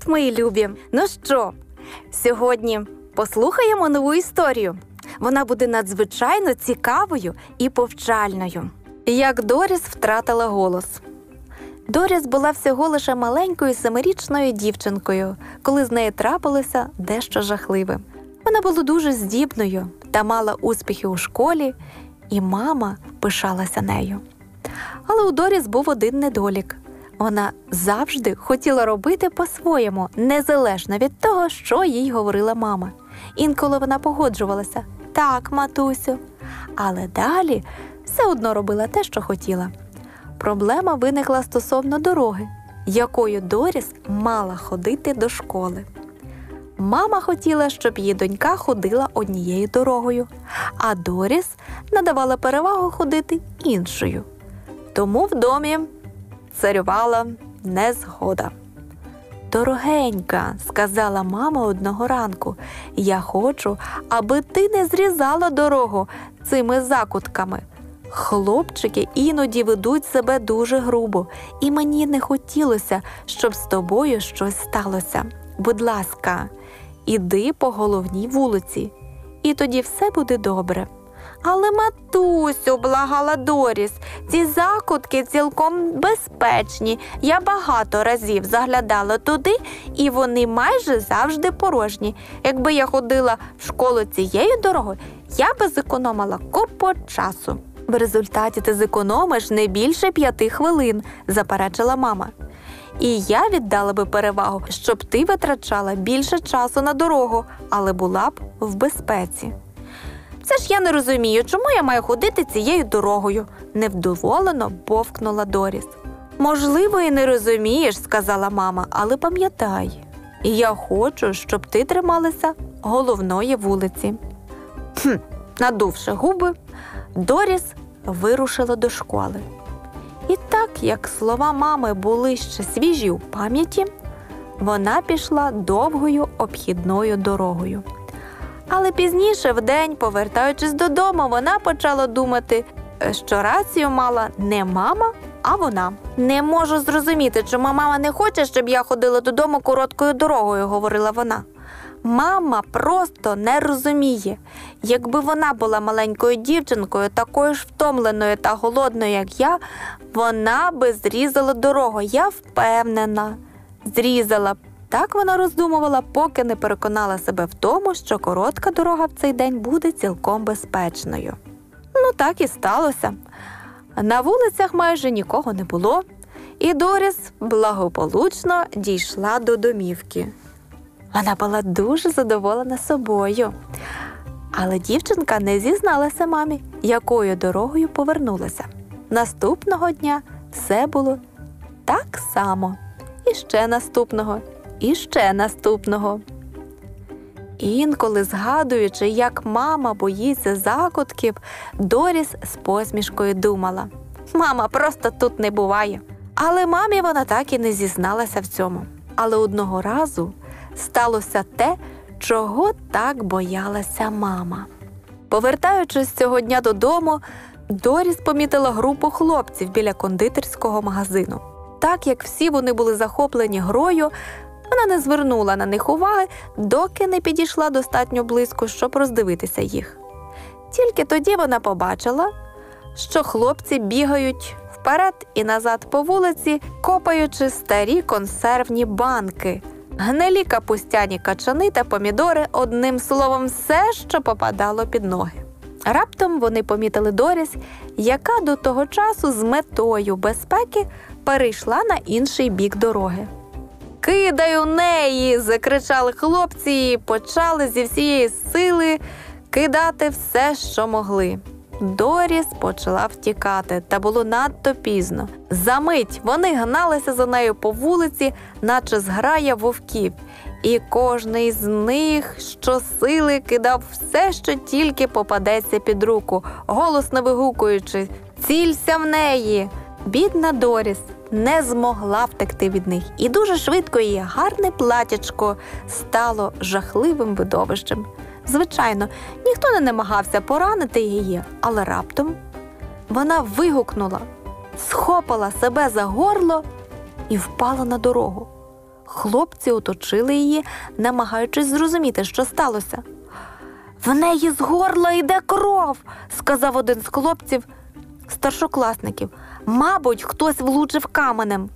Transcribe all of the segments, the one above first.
Привіт, мої любі! Ну що, сьогодні послухаємо нову історію. Вона буде надзвичайно цікавою і повчальною. Як Доріс втратила голос. Доріс була всього лише маленькою семирічною дівчинкою, коли з нею трапилося дещо жахливе. Вона була дуже здібною та мала успіхи у школі, і мама пишалася нею. Але у Доріс був один недолік. Вона завжди хотіла робити по-своєму, незалежно від того, що їй говорила мама. Інколи вона погоджувалася так, матусю, але далі все одно робила те, що хотіла. Проблема виникла стосовно дороги, якою Доріс мала ходити до школи. Мама хотіла, щоб її донька ходила однією дорогою, а Доріс надавала перевагу ходити іншою. Тому в домі царювала незгода. Дорогенька, сказала мама одного ранку, я хочу, аби ти не зрізала дорогу цими закутками. Хлопчики іноді ведуть себе дуже грубо, і мені не хотілося, щоб з тобою щось сталося. Будь ласка, іди по головній вулиці, і тоді все буде добре. Але, матусю, благала Доріс, ці закутки цілком безпечні. Я багато разів заглядала туди, і вони майже завжди порожні. Якби я ходила в школу цією дорогою, я би зекономила купу часу. В результаті ти зекономиш не більше п'яти хвилин, заперечила мама. І я віддала би перевагу, щоб ти витрачала більше часу на дорогу, але була б в безпеці. Це ж я не розумію, чому я маю ходити цією дорогою, невдоволено бовкнула Доріс. Можливо, і не розумієш, сказала мама, але пам'ятай, я хочу, щоб ти трималася головної вулиці. Хм, Надувши губи, Доріс вирушила до школи. І так як слова мами були ще свіжі у пам'яті, вона пішла довгою обхідною дорогою. Але пізніше, в день, повертаючись додому, вона почала думати, що рацію мала не мама, а вона. Не можу зрозуміти, чому мама не хоче, щоб я ходила додому короткою дорогою, говорила вона. Мама просто не розуміє. Якби вона була маленькою дівчинкою, такою ж втомленою та голодною, як я, вона би зрізала дорогу. Я впевнена, зрізала б. Так вона роздумувала, поки не переконала себе в тому, що коротка дорога в цей день буде цілком безпечною. Ну, так і сталося. На вулицях майже нікого не було, і Доріс благополучно дійшла до домівки. Вона була дуже задоволена собою. Але дівчинка не зізналася мамі, якою дорогою повернулася. Наступного дня все було так само. І ще наступного, і ще наступного. Інколи, згадуючи, як мама боїться закутків, Доріс з посмішкою думала: Мама просто тут не буває. Але мамі вона так і не зізналася в цьому. Але одного разу сталося те, чого так боялася мама. Повертаючись цього дня додому, Доріс помітила групу хлопців біля кондитерського магазину. Так як всі вони були захоплені грою, вона не звернула на них уваги, доки не підійшла достатньо близько, щоб роздивитися їх. Тільки тоді вона побачила, що хлопці бігають вперед і назад по вулиці, копаючи старі консервні банки, гнилі капустяні качани та помідори, одним словом, все, що попадало під ноги. Раптом вони помітили Доріс, яка до того часу з метою безпеки перейшла на інший бік дороги. Кидай у неї! закричали хлопці і почали зі всієї сили кидати все, що могли. Доріс почала втікати, та було надто пізно. Замить вони гналися за нею по вулиці, наче зграя вовків, і кожний з них щосили кидав все, що тільки попадеться під руку, голосно вигукуючи Цілься в неї. Бідна Доріс не змогла втекти від них, і дуже швидко її гарне платячко стало жахливим видовищем. Звичайно, ніхто не намагався поранити її, але раптом вона вигукнула, схопила себе за горло і впала на дорогу. Хлопці оточили її, намагаючись зрозуміти, що сталося. В неї з горла йде кров, сказав один з хлопців старшокласників. Мабуть, хтось влучив каменем.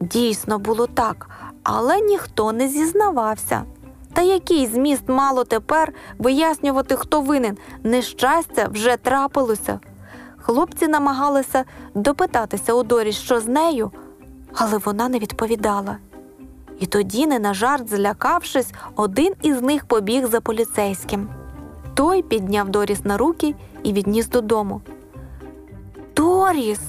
Дійсно було так, але ніхто не зізнавався. Та який зміст мало тепер вияснювати, хто винен? Нещастя вже трапилося. Хлопці намагалися допитатися у Дорі, що з нею, але вона не відповідала. І тоді, не на жарт злякавшись, один із них побіг за поліцейським. Той підняв Доріс на руки і відніс додому. Доріс,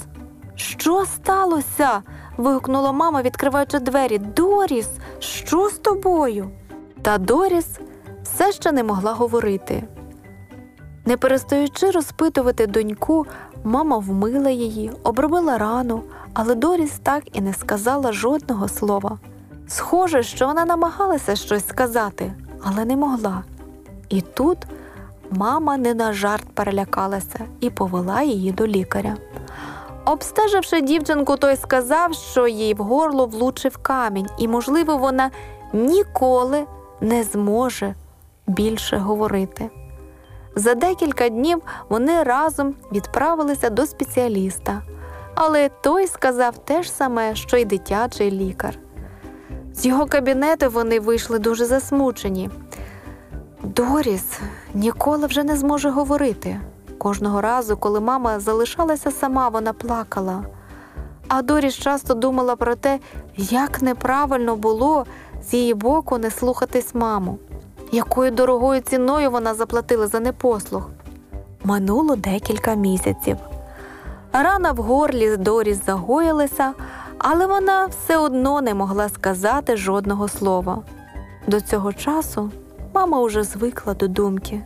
що сталося? вигукнула мама, відкриваючи двері. Доріс, що з тобою? Та Доріс все ще не могла говорити. Не перестаючи розпитувати доньку, мама вмила її, обробила рану, але Доріс так і не сказала жодного слова. Схоже, що вона намагалася щось сказати, але не могла. І тут мама не на жарт перелякалася і повела її до лікаря. Обстеживши дівчинку, той сказав, що їй в горло влучив камінь, і, можливо, вона ніколи не зможе більше говорити. За декілька днів вони разом відправилися до спеціаліста, але той сказав те ж саме, що й дитячий лікар. З його кабінету вони вийшли дуже засмучені. Доріс ніколи вже не зможе говорити. Кожного разу, коли мама залишалася сама, вона плакала. А Доріс часто думала про те, як неправильно було з її боку не слухатись маму, якою дорогою ціною вона заплатила за непослух. Минуло декілька місяців. Рана в горлі Доріс загоїлася, але вона все одно не могла сказати жодного слова. До цього часу мама уже звикла до думки,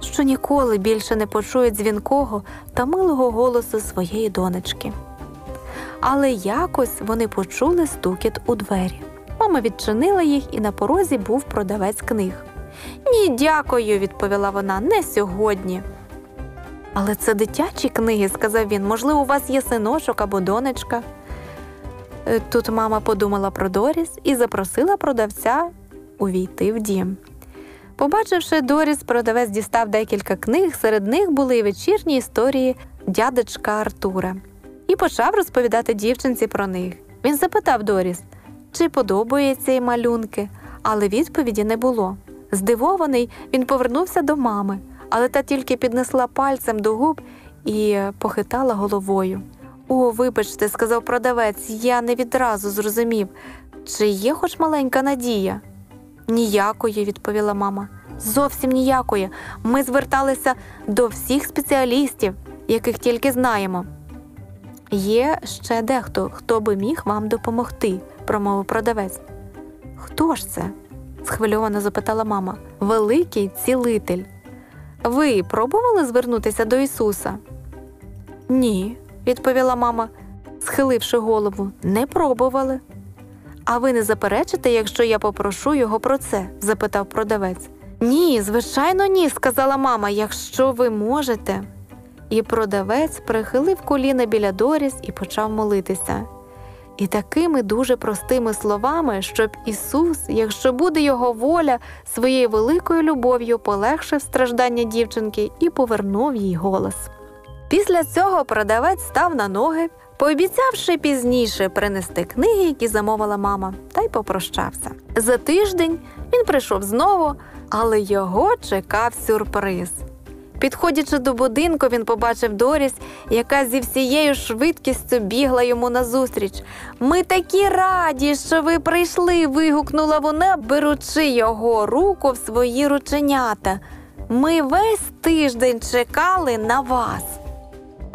що ніколи більше не почує дзвінкого та милого голосу своєї донечки. Але якось вони почули стукіт у двері. Мама відчинила їх, і на порозі був продавець книг. Ні, дякую, відповіла вона, не сьогодні. Але це дитячі книги, сказав він. Можливо, у вас є синочок або донечка. Е, Тут мама подумала про Доріс і запросила продавця увійти в дім. Побачивши Доріс, продавець дістав декілька книг, серед них були й вечірні історії дядечка Артура, і почав розповідати дівчинці про них. Він запитав Доріс, чи подобаються їй малюнки, але відповіді не було. Здивований, він повернувся до мами, але та тільки піднесла пальцем до губ і похитала головою. О, вибачте, сказав продавець, я не відразу зрозумів, чи є хоч маленька надія. Ніякої, відповіла мама. Зовсім ніякої. Ми зверталися до всіх спеціалістів, яких тільки знаємо. Є ще дехто, хто би міг вам допомогти, промовив продавець. Хто ж це? схвильовано запитала мама. Великий цілитель. Ви пробували звернутися до Ісуса? Ні, відповіла мама, схиливши голову. Не пробували. А ви не заперечите, якщо я попрошу його про це? запитав продавець. Ні, звичайно, ні, сказала мама, якщо ви можете. І продавець прихилив коліна біля Доріс і почав молитися. І такими дуже простими словами, щоб Ісус, якщо буде його воля, своєю великою любов'ю полегшив страждання дівчинки і повернув їй голос. Після цього продавець став на ноги, пообіцявши пізніше принести книги, які замовила мама, та й попрощався. За тиждень він прийшов знову, але його чекав сюрприз. Підходячи до будинку, він побачив Доріс, яка зі всією швидкістю бігла йому назустріч. Ми такі раді, що ви прийшли. вигукнула вона, беручи його руку в свої рученята. Ми весь тиждень чекали на вас.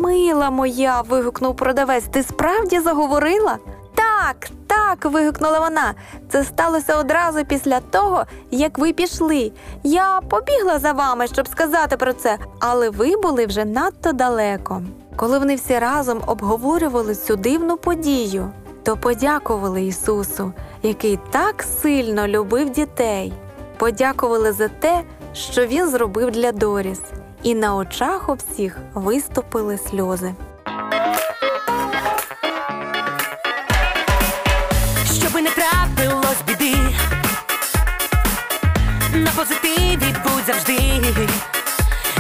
Мила моя. вигукнув продавець. Ти справді заговорила? Так, так. вигукнула вона. Це сталося одразу після того, як ви пішли. Я побігла за вами, щоб сказати про це, але ви були вже надто далеко. Коли вони всі разом обговорювали цю дивну подію, то подякували Ісусу, який так сильно любив дітей. Подякували за те, що Він зробив для Доріс, і на очах у всіх виступили сльози. Щоби не трапилось біди, на позитиві будь завжди,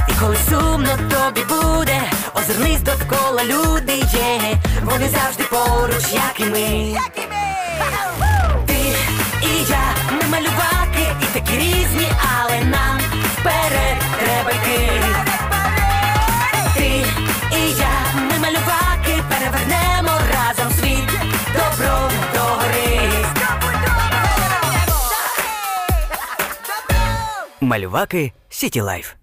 і коли сумно тобі буде, озирнись довкола люди є, вони завжди поруч, як і ми. Ти і я, ми малюваки, і такі різні, але нам вперед. Малюваки City Life.